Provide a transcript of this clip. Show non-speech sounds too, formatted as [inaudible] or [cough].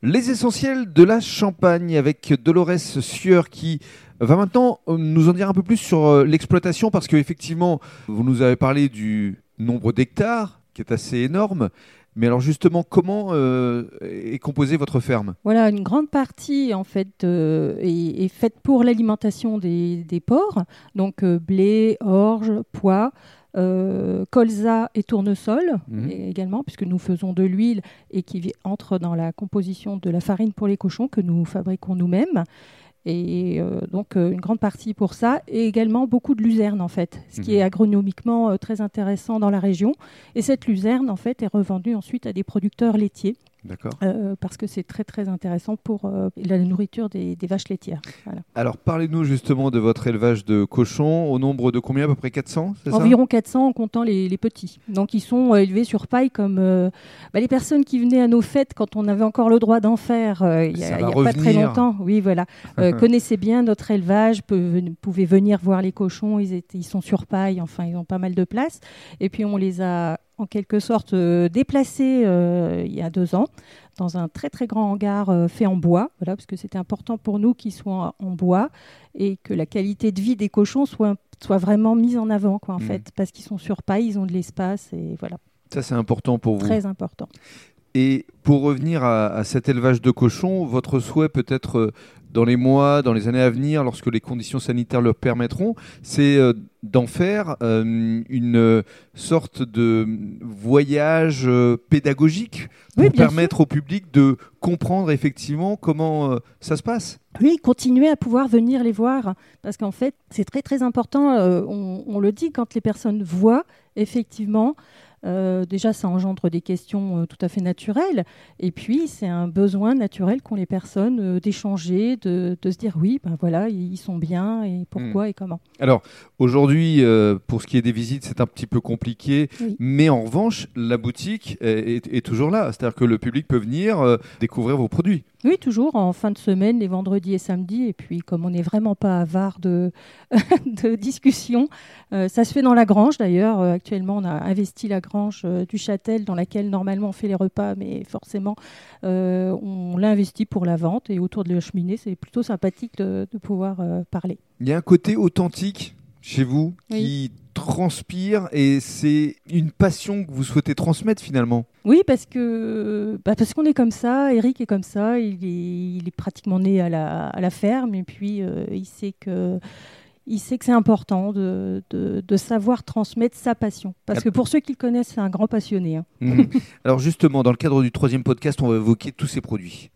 Les essentiels de la Champagne avec Dolores Sueur qui va maintenant euh, nous en dire un peu plus sur euh, l'exploitation parce qu'effectivement, vous nous avez parlé du nombre d'hectares qui est assez énorme. Mais alors justement, comment euh, est composée votre ferme? Voilà, une grande partie en fait est, faite pour l'alimentation des, porcs, donc blé, orge, pois, colza et tournesol mhm. également, puisque nous faisons de l'huile et qui entre dans la composition de la farine pour les cochons que nous fabriquons nous-mêmes. Et euh, donc euh, une grande partie pour ça, et également beaucoup de luzerne en fait, ce qui est mhm. agronomiquement euh, très intéressant dans la région. Et cette luzerne en fait est revendue ensuite à des producteurs laitiers. Euh, parce que c'est très très intéressant pour euh, la nourriture des, vaches laitières. Alors parlez-nous justement de votre élevage de cochons, au nombre de combien À peu près 400 Environ 400 en comptant les, petits. Donc ils sont euh, élevés sur paille comme bah, les personnes qui venaient à nos fêtes quand on avait encore le droit d'en faire il n'y a, pas très longtemps. Oui, voilà. [laughs] connaissaient bien notre élevage, pouvaient venir voir les cochons, ils, étaient, ils sont sur paille, enfin ils ont pas mal de place. Et puis on les a en quelque sorte euh, déplacé euh, il y a deux ans dans un très très grand hangar euh, fait en bois, voilà, parce que c'était important pour nous qu'ils soient en, bois et que la qualité de vie des cochons soit, soit vraiment mise en avant, quoi, en mmh. fait, parce qu'ils sont sur paille, ils ont de l'espace et voilà. Ça c'est important pour vous. Très important. Et pour revenir à, cet élevage de cochons, votre souhait peut-être dans les mois, dans les années à venir, lorsque les conditions sanitaires le permettront, c'est euh, d'en faire euh, une sorte de voyage euh, pédagogique pour permettre au public de comprendre effectivement comment ça se passe. Oui, continuer à pouvoir venir les voir, parce qu'en fait, c'est très très important, on, on, le dit, quand les personnes voient effectivement euh, déjà, ça engendre des questions euh, tout à fait naturelles. Et puis, c'est un besoin naturel qu'ont les personnes euh, d'échanger, de, se dire oui, ben voilà, ils sont bien et pourquoi hmm. et comment. Alors, aujourd'hui, pour ce qui est des visites, c'est un petit peu compliqué. Mais en revanche, la boutique est toujours là. C'est-à-dire que le public peut venir découvrir vos produits. Oui, toujours en fin de semaine, les vendredis et samedis. Et puis, comme on n'est vraiment pas avare de, [laughs] de discussions, euh, ça se fait dans la grange d'ailleurs. Euh, actuellement, on a investi la grange euh, du Châtel dans laquelle normalement on fait les repas, mais forcément, on l'a investi pour la vente. Et autour de la cheminée, c'est plutôt sympathique de, pouvoir parler. Il y a un côté authentique chez vous qui transpire et c'est une passion que vous souhaitez transmettre finalement. Oui, parce que bah parce qu'on est comme ça. Eric est comme ça. Il est, il est pratiquement né à la, à la ferme et puis euh, il sait que il sait que c'est important de, de, de, savoir transmettre sa passion. Parce que pour ceux qui le connaissent, c'est un grand passionné. Hein. Mhm. [laughs] Alors justement, dans le cadre du troisième podcast, on va évoquer tous ces produits.